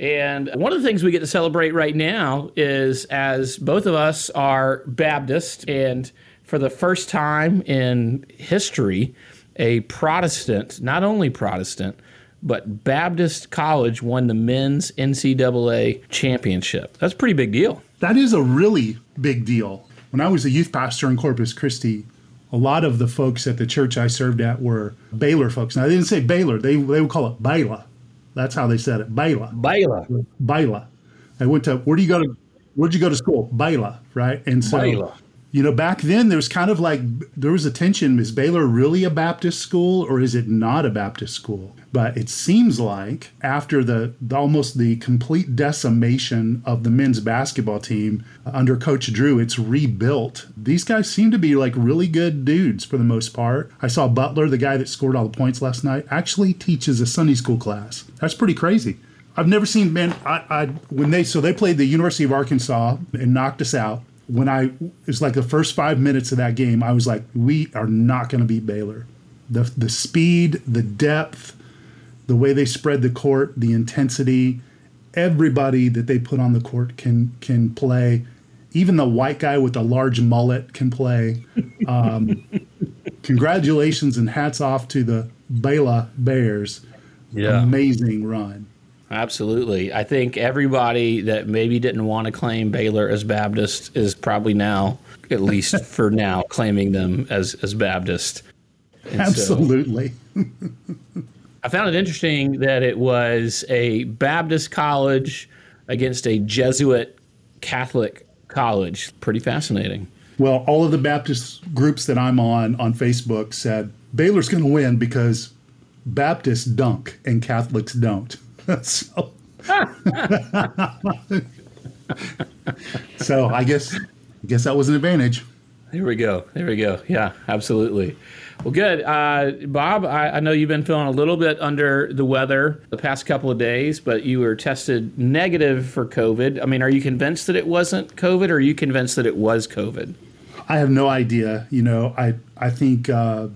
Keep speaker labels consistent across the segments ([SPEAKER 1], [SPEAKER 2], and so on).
[SPEAKER 1] and one of the things we get to celebrate right now is as both of us are Baptist, and for the first time in history, a Protestant, not only Protestant, but Baptist College won the men's NCAA championship. That's a pretty big deal.
[SPEAKER 2] That is a really big deal. When I was a youth pastor in Corpus Christi, a lot of the folks at the church I served at were Baylor folks. Now, they didn't say Baylor, they, they would call it Baylor. That's how they said it. Baylor.
[SPEAKER 1] Baylor.
[SPEAKER 2] Baylor. I went to where do you go to where'd you go to school? Baylor, right? And so Baylor. You know, back then there was kind of like there was a tension. Is Baylor really a Baptist school or is it not a Baptist school? But it seems like after the, the, almost the complete decimation of the men's basketball team under Coach Drew, it's rebuilt. These guys seem to be like really good dudes for the most part. I saw Butler, the guy that scored all the points last night, actually teaches a Sunday school class. That's pretty crazy. I've never seen men. I, I when they so they played the University of Arkansas and knocked us out. When I it's like the first five minutes of that game, I was like, we are not going to beat Baylor. The the speed, the depth, the way they spread the court, the intensity, everybody that they put on the court can can play. Even the white guy with the large mullet can play. Um, congratulations and hats off to the Baylor Bears. Yeah. Amazing run.
[SPEAKER 1] Absolutely. I think everybody that maybe didn't want to claim Baylor as Baptist is probably now, at least for now, claiming them as, as Baptist.
[SPEAKER 2] And Absolutely. So,
[SPEAKER 1] I found it interesting that it was a Baptist college against a Jesuit Catholic college. Pretty fascinating.
[SPEAKER 2] Well, all of the Baptist groups that I'm on on Facebook said Baylor's going to win because Baptists dunk and Catholics don't. so, so I guess I guess that was an advantage.
[SPEAKER 1] There we go. There we go. Yeah, absolutely. Well, good. Uh, Bob, I, I, know you've been feeling a little bit under the weather the past couple of days, but you were tested negative for COVID. I mean, are you convinced that it wasn't COVID or are you convinced that it was COVID?
[SPEAKER 2] I have no idea. You know, I, I think uh,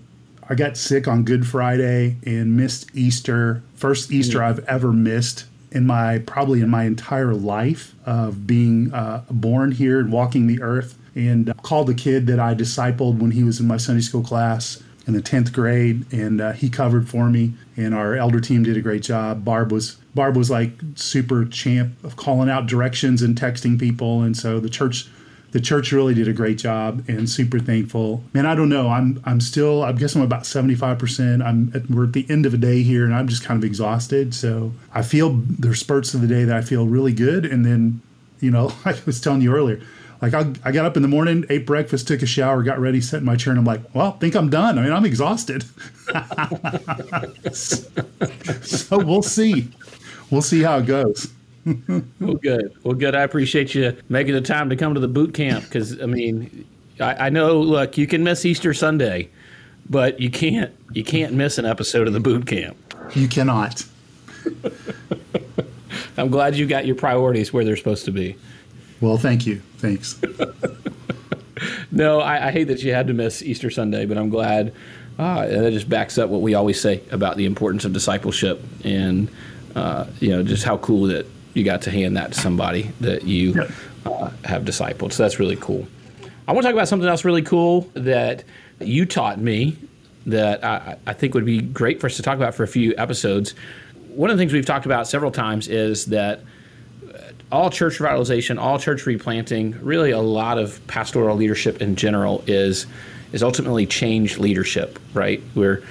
[SPEAKER 2] I got sick on Good Friday and missed Easter. First Easter mm-hmm. I've ever missed in my probably in my entire life of being uh, born here and walking the earth. And uh, called a kid that I discipled when he was in my Sunday school class in the 10th grade and uh, he covered for me and our elder team did a great job barb was barb was like super champ of calling out directions and texting people and so the church the church really did a great job and super thankful man i don't know i'm i'm still i guess i'm about 75% i'm at, we're at the end of a day here and i'm just kind of exhausted so i feel there's spurts of the day that i feel really good and then you know i was telling you earlier like I, I got up in the morning, ate breakfast, took a shower, got ready, sat in my chair, and I'm like, well, I think I'm done. I mean, I'm exhausted. so we'll see. We'll see how it goes.
[SPEAKER 1] Well, good. Well, good. I appreciate you making the time to come to the boot camp because, I mean, I, I know. Look, you can miss Easter Sunday, but you can't. You can't miss an episode of the boot camp.
[SPEAKER 2] You cannot.
[SPEAKER 1] I'm glad you got your priorities where they're supposed to be.
[SPEAKER 2] Well, thank you. Thanks.
[SPEAKER 1] no, I, I, hate that you had to miss Easter Sunday, but I'm glad. Uh, that just backs up what we always say about the importance of discipleship and uh, you know just how cool that you got to hand that to somebody that you uh, have discipled. So that's really cool. I want to talk about something else really cool that you taught me that I, I think would be great for us to talk about for a few episodes. One of the things we've talked about several times is that all church revitalization, all church replanting, really a lot of pastoral leadership in general is is ultimately change leadership, right? We're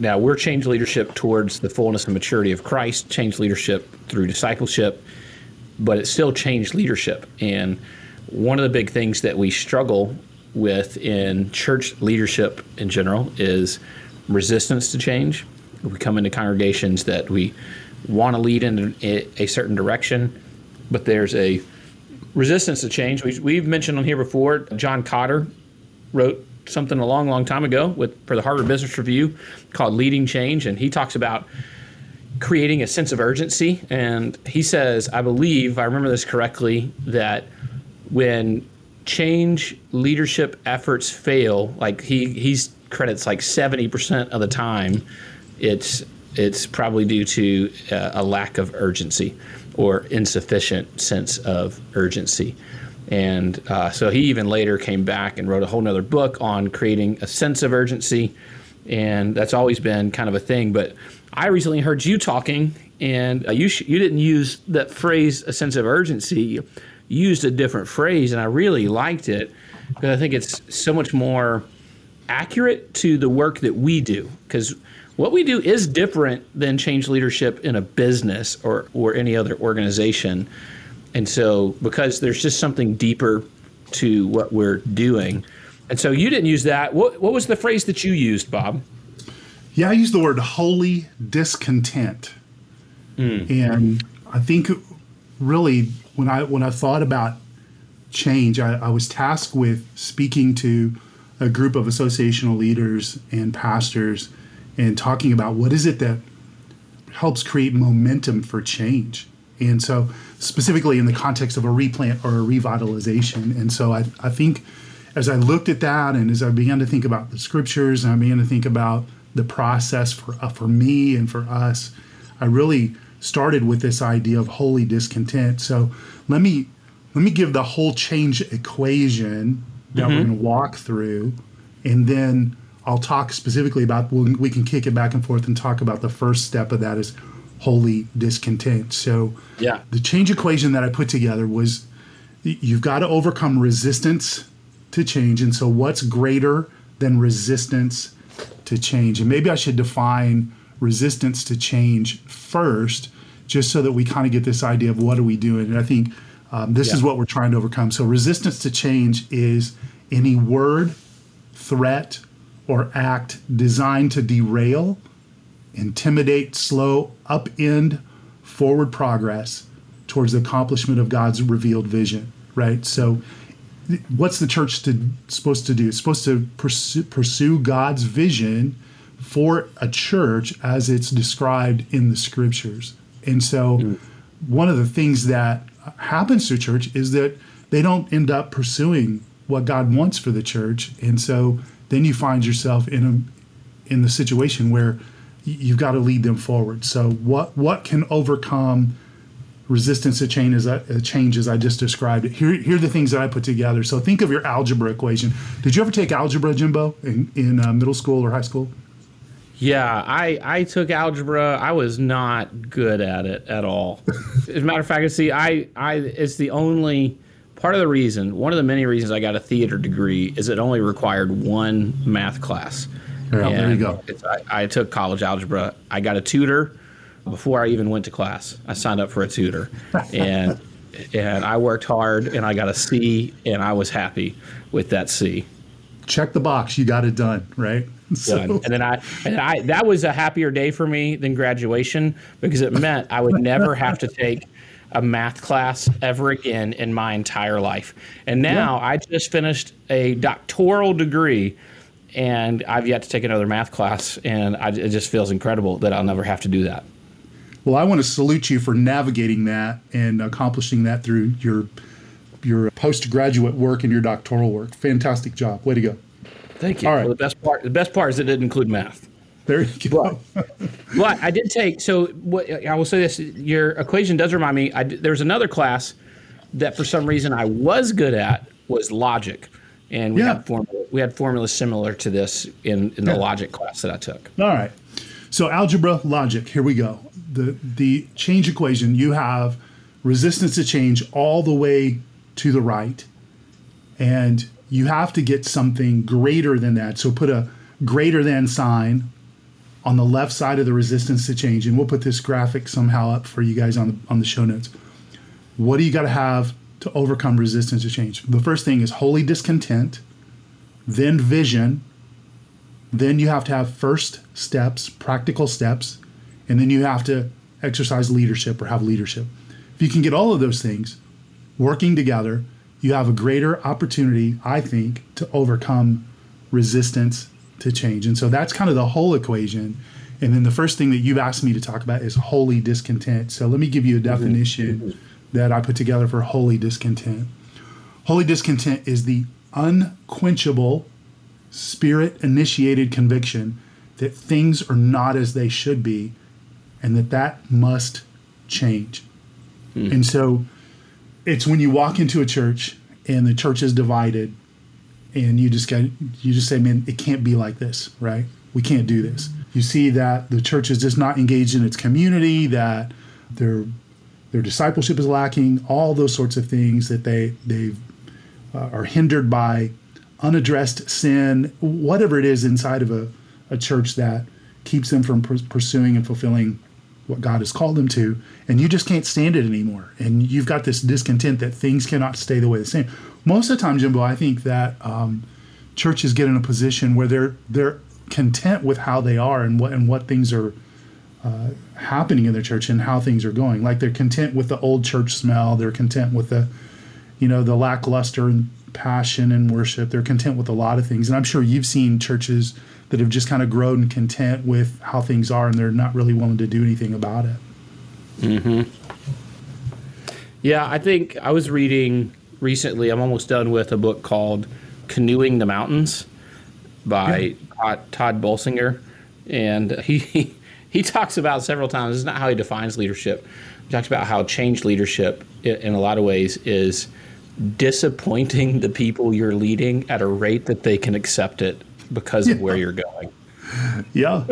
[SPEAKER 1] now we're change leadership towards the fullness and maturity of Christ, change leadership through discipleship, but it's still change leadership. And one of the big things that we struggle with in church leadership in general is resistance to change. We come into congregations that we want to lead in a, certain direction, but there's a resistance to change. We, we've mentioned on here before. John Kotter wrote something a long, long time ago with for the Harvard Business Review called "Leading Change," and he talks about creating a sense of urgency. And he says, I believe, I remember this correctly, that when change leadership efforts fail, like he he's credits like seventy percent of the time, it's it's probably due to uh, a lack of urgency or insufficient sense of urgency. And uh, so he even later came back and wrote a whole nother book on creating a sense of urgency. And that's always been kind of a thing. But I recently heard you talking, and uh, you, sh- you didn't use that phrase, a sense of urgency. You used a different phrase, and I really liked it because I think it's so much more accurate to the work that we do. Because what we do is different than change leadership in a business or, or any other organization. And so, because there's just something deeper to what we're doing. And so, you didn't use that. What, what was the phrase that you used, Bob?
[SPEAKER 2] Yeah, I used the word holy discontent. Mm. And I think really when I when I thought about change, I, I was tasked with speaking to a group of associational leaders and pastors and talking about what is it that helps create momentum for change. And so, specifically in the context of a replant or a revitalization. And so, I, I think as I looked at that and as I began to think about the scriptures and I began to think about the process for, uh, for me and for us, I really started with this idea of holy discontent. So, let me let me give the whole change equation that mm-hmm. we're going to walk through, and then I'll talk specifically about, we can kick it back and forth and talk about the first step of that is holy discontent. So, yeah, the change equation that I put together was you've got to overcome resistance to change. And so, what's greater than resistance to change? And maybe I should define resistance to change first, just so that we kind of get this idea of what are we doing. And I think um, this yeah. is what we're trying to overcome. So, resistance to change is any word, threat, or act designed to derail, intimidate, slow, upend forward progress towards the accomplishment of God's revealed vision, right? So, what's the church to, supposed to do? It's supposed to pursue, pursue God's vision for a church as it's described in the scriptures. And so, mm. one of the things that happens to church is that they don't end up pursuing what God wants for the church. And so, then you find yourself in a in the situation where you've got to lead them forward. So what what can overcome resistance to change as I, uh, change as I just described it? Here here are the things that I put together. So think of your algebra equation. Did you ever take algebra, Jimbo, in, in uh, middle school or high school?
[SPEAKER 1] Yeah, I, I took algebra. I was not good at it at all. As a matter of fact, see, I, I it's the only part of the reason, one of the many reasons I got a theater degree is it only required one math class.
[SPEAKER 2] Yeah, there you go.
[SPEAKER 1] I, I, took college algebra. I got a tutor before I even went to class. I signed up for a tutor, and and I worked hard, and I got a C, and I was happy with that C.
[SPEAKER 2] Check the box. You got it done, right?
[SPEAKER 1] So. Done. And then I and I that was a happier day for me than graduation because it meant I would never have to take a math class ever again in my entire life. And now yeah. I just finished a doctoral degree and I've yet to take another math class. And I, it just feels incredible that I'll never have to do that.
[SPEAKER 2] Well, I want to salute you for navigating that and accomplishing that through your your postgraduate work and your doctoral work. Fantastic job. Way to go.
[SPEAKER 1] Thank you. All right. Well, the best part the best part is it didn't include math.
[SPEAKER 2] There you go.
[SPEAKER 1] but, but I did take so what I will say this: your equation does remind me. I, there's another class that for some reason I was good at was logic, and we yeah. had formula, we had formulas similar to this in in the yeah. logic class that I took.
[SPEAKER 2] All right, so algebra, logic. Here we go. The the change equation. You have resistance to change all the way to the right, and you have to get something greater than that. So put a greater than sign on the left side of the resistance to change, and we'll put this graphic somehow up for you guys on the on the show notes. What do you got to have to overcome resistance to change? The first thing is holy discontent, then vision, then you have to have first steps, practical steps, and then you have to exercise leadership or have leadership. If you can get all of those things, working together, you have a greater opportunity, I think, to overcome resistance to change. And so that's kind of the whole equation. And then the first thing that you've asked me to talk about is holy discontent. So let me give you a definition mm-hmm. That I put together for holy discontent. Holy discontent is the unquenchable, spirit initiated conviction that things are not as they should be and that that must change. Hmm. And so it's when you walk into a church and the church is divided and you just got you just say man it can't be like this right we can't do this you see that the church is just not engaged in its community that their their discipleship is lacking all those sorts of things that they they uh, are hindered by unaddressed sin whatever it is inside of a, a church that keeps them from pursuing and fulfilling what God has called them to, and you just can't stand it anymore. And you've got this discontent that things cannot stay the way the same. Most of the time, Jimbo, I think that um, churches get in a position where they're they're content with how they are and what and what things are uh, happening in their church and how things are going. Like they're content with the old church smell. They're content with the, you know, the lackluster and passion and worship. They're content with a lot of things. And I'm sure you've seen churches that have just kind of grown content with how things are and they're not really willing to do anything about it.
[SPEAKER 1] hmm Yeah, I think I was reading recently, I'm almost done with a book called Canoeing the Mountains by yeah. Tod, Tod Bolsinger. And he, he talks about several times, this is not how he defines leadership. He talks about how change leadership in a lot of ways is disappointing the people you're leading at a rate that they can accept it because yeah. of where you're going.
[SPEAKER 2] Yeah.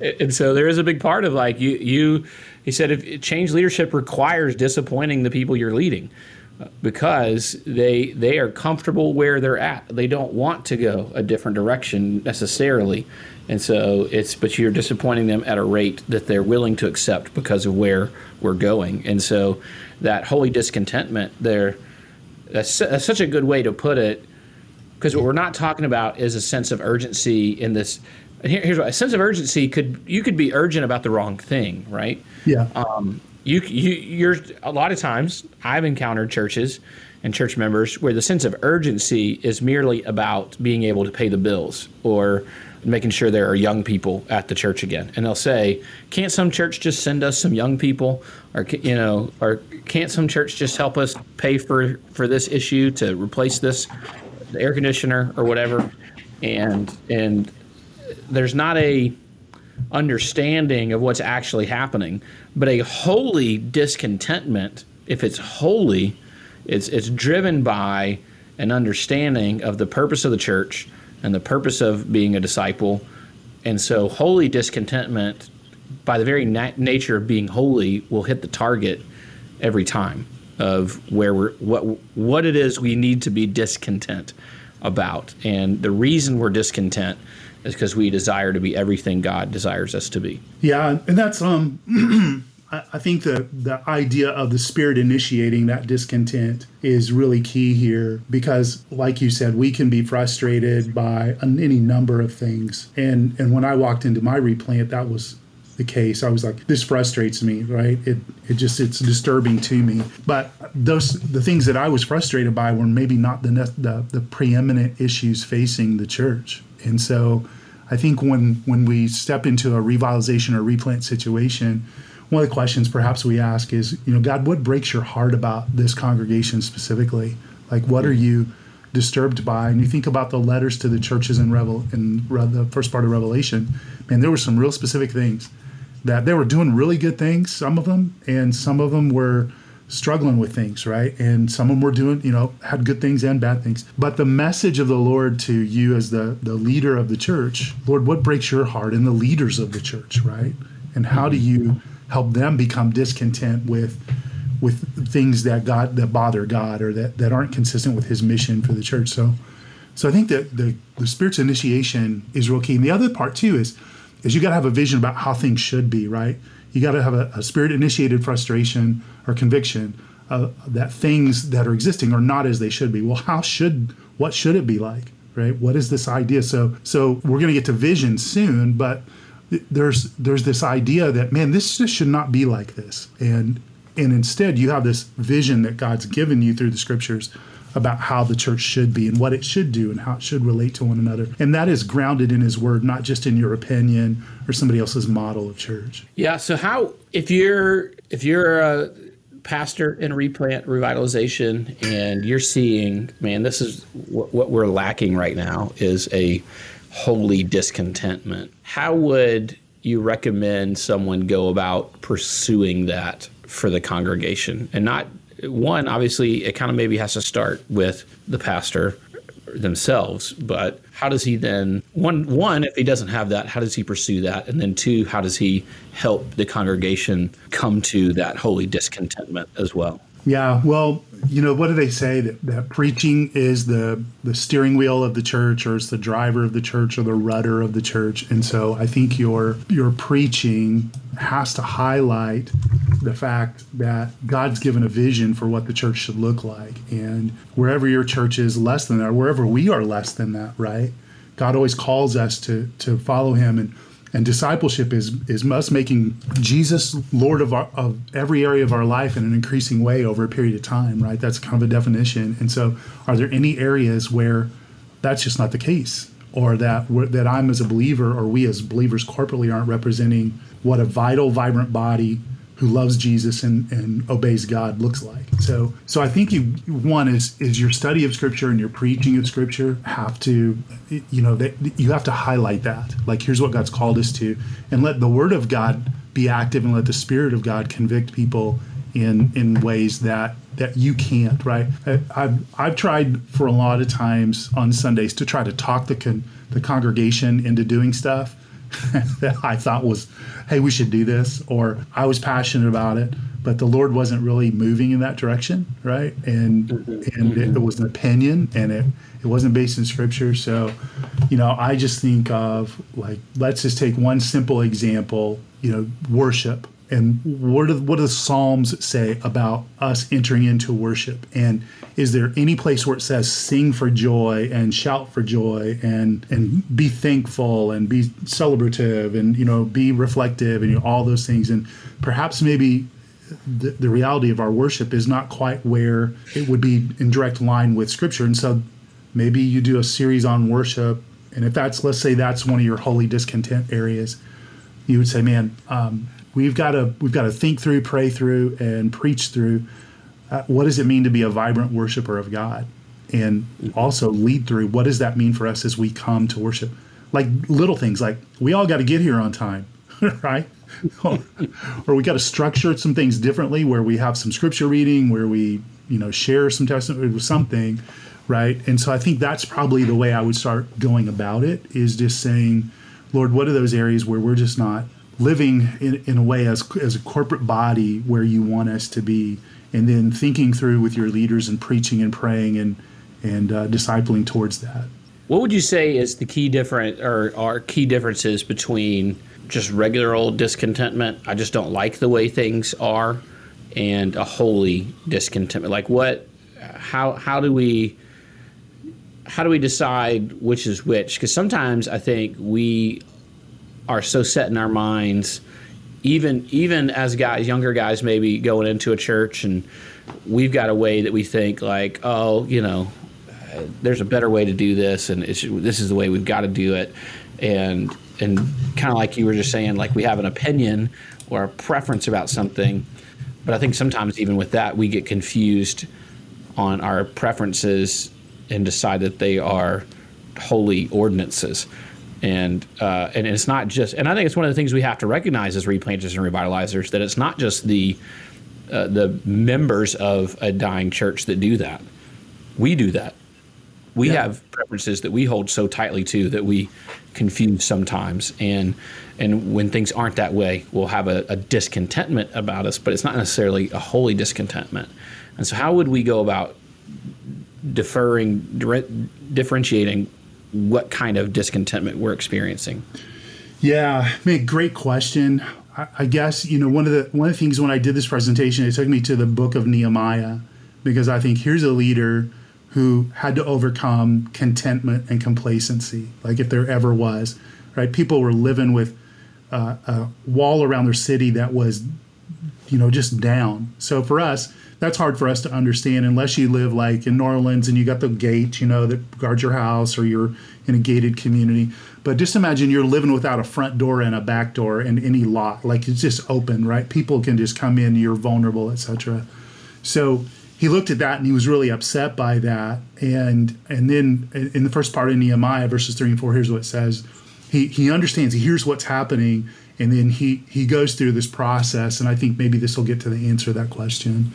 [SPEAKER 1] and so there is a big part of like you you he said if change leadership requires disappointing the people you're leading uh, because they they are comfortable where they're at. They don't want to go a different direction necessarily. And so it's but you're disappointing them at a rate that they're willing to accept because of where we're going. And so that holy discontentment there that's, that's such a good way to put it because what we're not talking about is a sense of urgency in this. And here, here's what a sense of urgency could you could be urgent about the wrong thing, right?
[SPEAKER 2] Yeah.
[SPEAKER 1] Um, you you you're a lot of times I've encountered churches and church members where the sense of urgency is merely about being able to pay the bills or making sure there are young people at the church again. And they'll say, "Can't some church just send us some young people?" Or you know, or can't some church just help us pay for for this issue to replace this the air conditioner or whatever, and and there's not a understanding of what's actually happening, but a holy discontentment. If it's holy, it's it's driven by an understanding of the purpose of the church and the purpose of being a disciple. And so, holy discontentment, by the very na- nature of being holy, will hit the target every time of where we're what what it is we need to be discontent about. And the reason we're discontent is because we desire to be everything God desires us to be.
[SPEAKER 2] Yeah, and that's um I think the the idea of the spirit initiating that discontent is really key here because, like you said, we can be frustrated by any number of things. And and when I walked into my replant, that was the case. I was like, this frustrates me, right? It it just it's disturbing to me. But those the things that I was frustrated by were maybe not the the, the preeminent issues facing the church. And so, I think when when we step into a revitalization or replant situation, one of the questions perhaps we ask is, you know, God, what breaks your heart about this congregation specifically? Like, what are you disturbed by? And you think about the letters to the churches in Revel in the first part of Revelation, man, there were some real specific things that they were doing really good things, some of them, and some of them were struggling with things, right? And some of them were doing, you know, had good things and bad things. But the message of the Lord to you as the the leader of the church, Lord, what breaks your heart and the leaders of the church, right? And how do you help them become discontent with with things that God that bother God or that, that aren't consistent with his mission for the church. So so I think that the, the spirit's initiation is real key. And the other part too is is you got to have a vision about how things should be, right? You got to have a, a spirit initiated frustration or conviction uh, that things that are existing are not as they should be. Well, how should what should it be like, right? What is this idea? So so we're going to get to vision soon, but there's there's this idea that man, this just should not be like this, and and instead you have this vision that God's given you through the scriptures about how the church should be and what it should do and how it should relate to one another. And that is grounded in his word, not just in your opinion or somebody else's model of church.
[SPEAKER 1] Yeah. So how if you're if you're a pastor in replant revitalization and you're seeing, man, this is what, what we're lacking right now is a holy discontentment. How would you recommend someone go about pursuing that for the congregation? And not one obviously it kind of maybe has to start with the pastor themselves but how does he then one one if he doesn't have that how does he pursue that? And then two how does he help the congregation come to that holy discontentment as well
[SPEAKER 2] yeah, well, you know, what do they say that, that preaching is the the steering wheel of the church, or it's the driver of the church, or the rudder of the church? And so, I think your your preaching has to highlight the fact that God's given a vision for what the church should look like, and wherever your church is less than that, wherever we are less than that, right? God always calls us to to follow Him and and discipleship is is us making Jesus Lord of our, of every area of our life in an increasing way over a period of time, right? That's kind of a definition. And so, are there any areas where that's just not the case, or that that I'm as a believer, or we as believers corporately aren't representing what a vital, vibrant body who loves Jesus and, and obeys God looks like. So so I think you one is is your study of scripture and your preaching of scripture have to you know that you have to highlight that. Like here's what God's called us to and let the word of God be active and let the spirit of God convict people in in ways that that you can't, right? I, I've I've tried for a lot of times on Sundays to try to talk the con, the congregation into doing stuff that I thought was, hey, we should do this, or I was passionate about it, but the Lord wasn't really moving in that direction, right? And mm-hmm. and it, it, was an opinion, and it it wasn't based in Scripture. So, you know, I just think of like let's just take one simple example, you know, worship and what do, what do the psalms say about us entering into worship? And is there any place where it says sing for joy and shout for joy and and be thankful and be celebrative and you know be reflective and you know, all those things? And perhaps maybe the, the reality of our worship is not quite where it would be in direct line with scripture. And so maybe you do a series on worship and if that's let's say that's one of your holy discontent areas you would say man um, we've got to we've got to think through, pray through, and preach through. Uh, what does it mean to be a vibrant worshiper of God, and also lead through what does that mean for us as we come to worship? Like little things, like we all got to get here on time, right? or we got to structure some things differently, where we have some scripture reading, where we you know share some testimony with something, right? And so I think that's probably the way I would start going about it is just saying, Lord, what are those areas where we're just not living in, in a way as, as a corporate body where you want us to be, and then thinking through with your leaders and preaching and praying and, and uh, discipling towards that.
[SPEAKER 1] What would you say is the key different or are key differences between just regular old discontentment? I just don't like the way things are, and a holy discontentment. Like what? How how do we how do we decide which is which? Because sometimes I think we are so set in our minds even even as guys younger guys maybe going into a church and we've got a way that we think like oh you know there's a better way to do this and this is the way we've got to do it. And and kind of like you were just saying like we have an opinion or a preference about something but i think sometimes even with that we get confused on our preferences and decide that they are holy ordinances and uh, and it's not just and I think it's one of the things we have to recognize as replanters and revitalizers that it's not just the uh, the members of a dying church that do that. We do that. We yeah. have preferences that we hold so tightly to that we confuse sometimes, and and when things aren't that way, we'll have a, a discontentment about us, but it's not necessarily a holy discontentment. And so, how would we go about deferring, differentiating what kind of discontentment we're experiencing?
[SPEAKER 2] Yeah, man, great question. I, guess you know one of the one of the things when I did this presentation, it took me to the book of Nehemiah because I think here's a leader who had to overcome contentment and complacency, like if there ever was. Right, people were living with uh, a wall around their city that was you know, just down. So for us, that's hard for us to understand unless you live like in New Orleans and you got the gate, you know, that guards your house or you're in a gated community. But just imagine you're living without a front door and a back door and any lock, like it's just open, right? People can just come in, you're vulnerable, etc. So he looked at that and he was really upset by that. And and then in the first part of Nehemiah, verses three and four, here's what it says. He he understands, he hears what's happening, and then he he goes through this process. And I think maybe this will get to the answer to that question.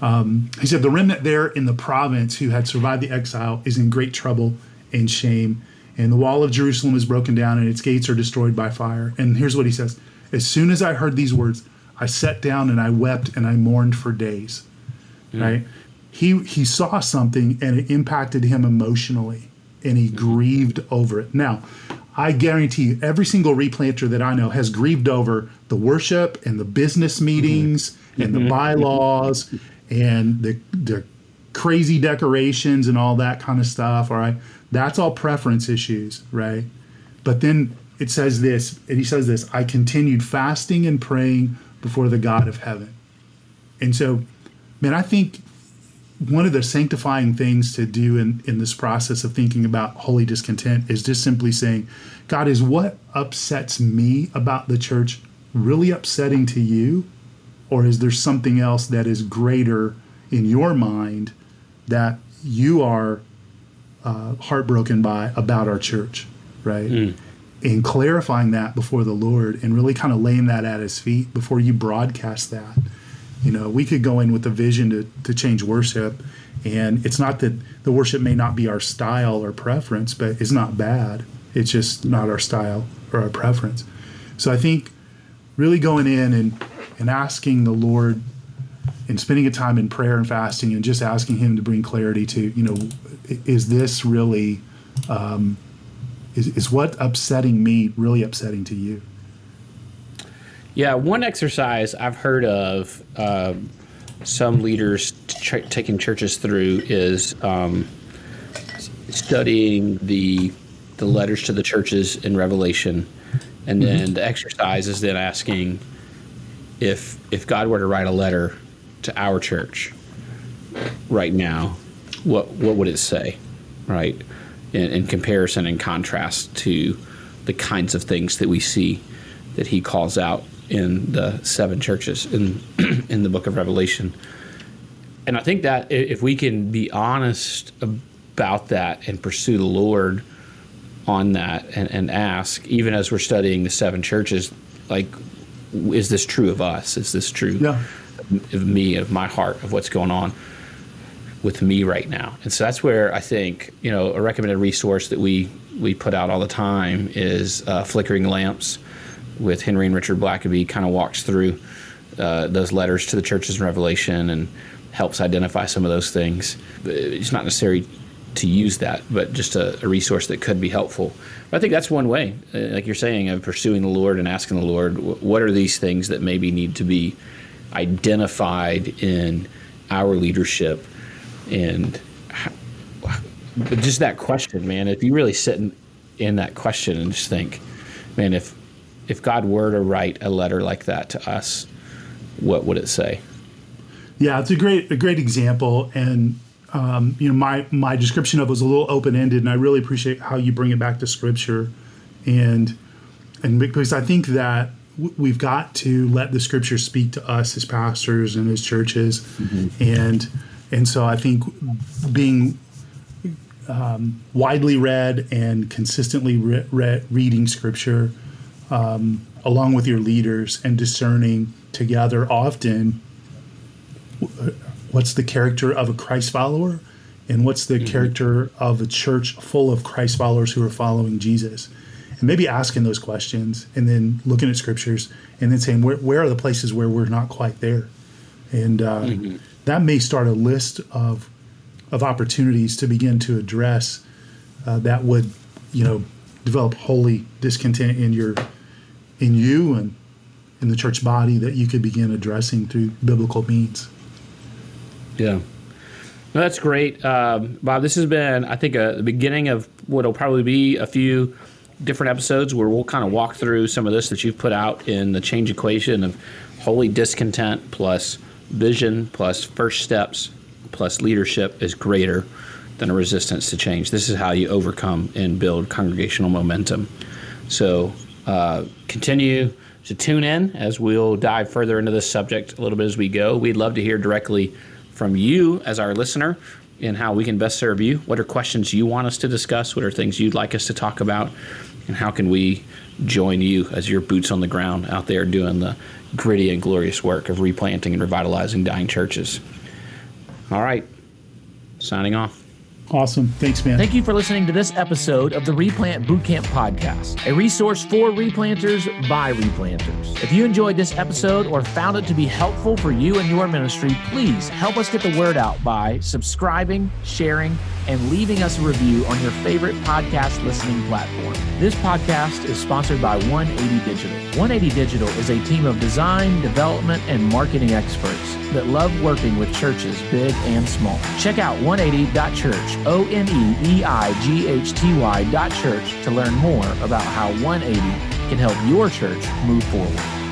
[SPEAKER 2] Um, he said, The remnant there in the province who had survived the exile is in great trouble and shame. And the wall of Jerusalem is broken down and its gates are destroyed by fire. And here's what he says As soon as I heard these words, I sat down and I wept and I mourned for days. Mm. Right? He, he saw something and it impacted him emotionally and he grieved over it. Now, I guarantee you, every single replanter that I know has grieved over the worship and the business meetings mm-hmm. and the bylaws and the the crazy decorations and all that kind of stuff. All right, that's all preference issues, right? But then it says this, and he says this: I continued fasting and praying before the God of heaven. And so, man, I think one of the sanctifying things to do in, in this process of thinking about holy discontent is just simply saying, God, is what upsets me about the church really upsetting to you? Or is there something else that is greater in your mind that you are uh, heartbroken by about our church, right? Mm. And clarifying that before the Lord and really kind of laying that at his feet before you broadcast that. You know, we could go in with a vision to, to change worship. And it's not that the worship may not be our style or preference, but it's not bad. It's just not our style or our preference. So I think really going in and and asking the Lord and spending a time in prayer and fasting and just asking Him to bring clarity to, you know, is this really, um, is, is what upsetting me really upsetting to you?
[SPEAKER 1] Yeah, one exercise I've heard of uh, some leaders t- taking churches through is um, studying the the letters to the churches in Revelation, and then mm-hmm. the exercise is then asking if if God were to write a letter to our church right now, what what would it say, right? In, in comparison and contrast to the kinds of things that we see that He calls out in the seven churches in in the Book of Revelation. And I think that if we can be honest about that and pursue the Lord on that and, and ask, even as we're studying the seven churches, like is this true of us? Is this true yeah. of me, of my heart, of what's going on with me right now? And so that's where I think you know a recommended resource that we we put out all the time is uh, Flickering Lamps with Henry and Richard Blackaby. Kind of walks through uh, those letters to the churches in Revelation and helps identify some of those things. It's not necessary to use that, but just a, a resource that could be helpful. But I think that's one way, uh, like you're saying, of pursuing the Lord and asking the Lord, what are these things that maybe need to be identified in our leadership, and but just that question, man. If you really sit in, in that question and just think, man, if if God were to write a letter like that to us, what would it say?
[SPEAKER 2] Yeah, it's a great a great example, and um, you know, my my description of it was a little open ended, and I really appreciate how you bring it back to scripture, and and because I think that we've got to let the scripture speak to us as pastors and as churches, mm-hmm. and and so I think being um, widely read and consistently re- re- reading scripture um, along with your leaders and discerning together often what's the character of a Christ follower and what's the mm-hmm. character of a church full of Christ followers who are following Jesus. And maybe asking those questions and then looking at scriptures and then saying, where, where are the places where we're not quite there? And uh, mm-hmm. that may start a list of, of opportunities to begin to address uh, that would, you know, develop holy discontent in your in you and in the church body that you could begin addressing through biblical means.
[SPEAKER 1] Yeah. No, that's great, um, Bob. This has been, I think, a, the beginning of what will probably be a few different episodes where we'll kind of walk through some of this that you've put out in the change equation of holy discontent plus vision plus first steps plus leadership is greater than a resistance to change. This is how you overcome and build congregational momentum. So uh, continue to tune in as we'll dive further into this subject a little bit as we go. We'd love to hear directly from you as our listener and how we can best serve you. What are questions you want us to discuss? What are things you'd like us to talk about? And how can we join you as your boots on the ground out there doing the gritty and glorious work of replanting and revitalizing dying churches? All right, signing off.
[SPEAKER 2] Awesome. Thanks, man.
[SPEAKER 3] Thank you for listening to this episode of the Replant Bootcamp Podcast, a resource for replanters by replanters. If you enjoyed this episode or found it to be helpful for you and your ministry, please help us get the word out by subscribing, sharing, and leaving us a review on your favorite podcast listening platform. This podcast is sponsored by 180 Digital. 180 Digital is a team of design, development, and marketing experts that love working with churches big and small. Check out 180.church, O N E E I G H T Y dot church to learn more about how 180 can help your church move forward.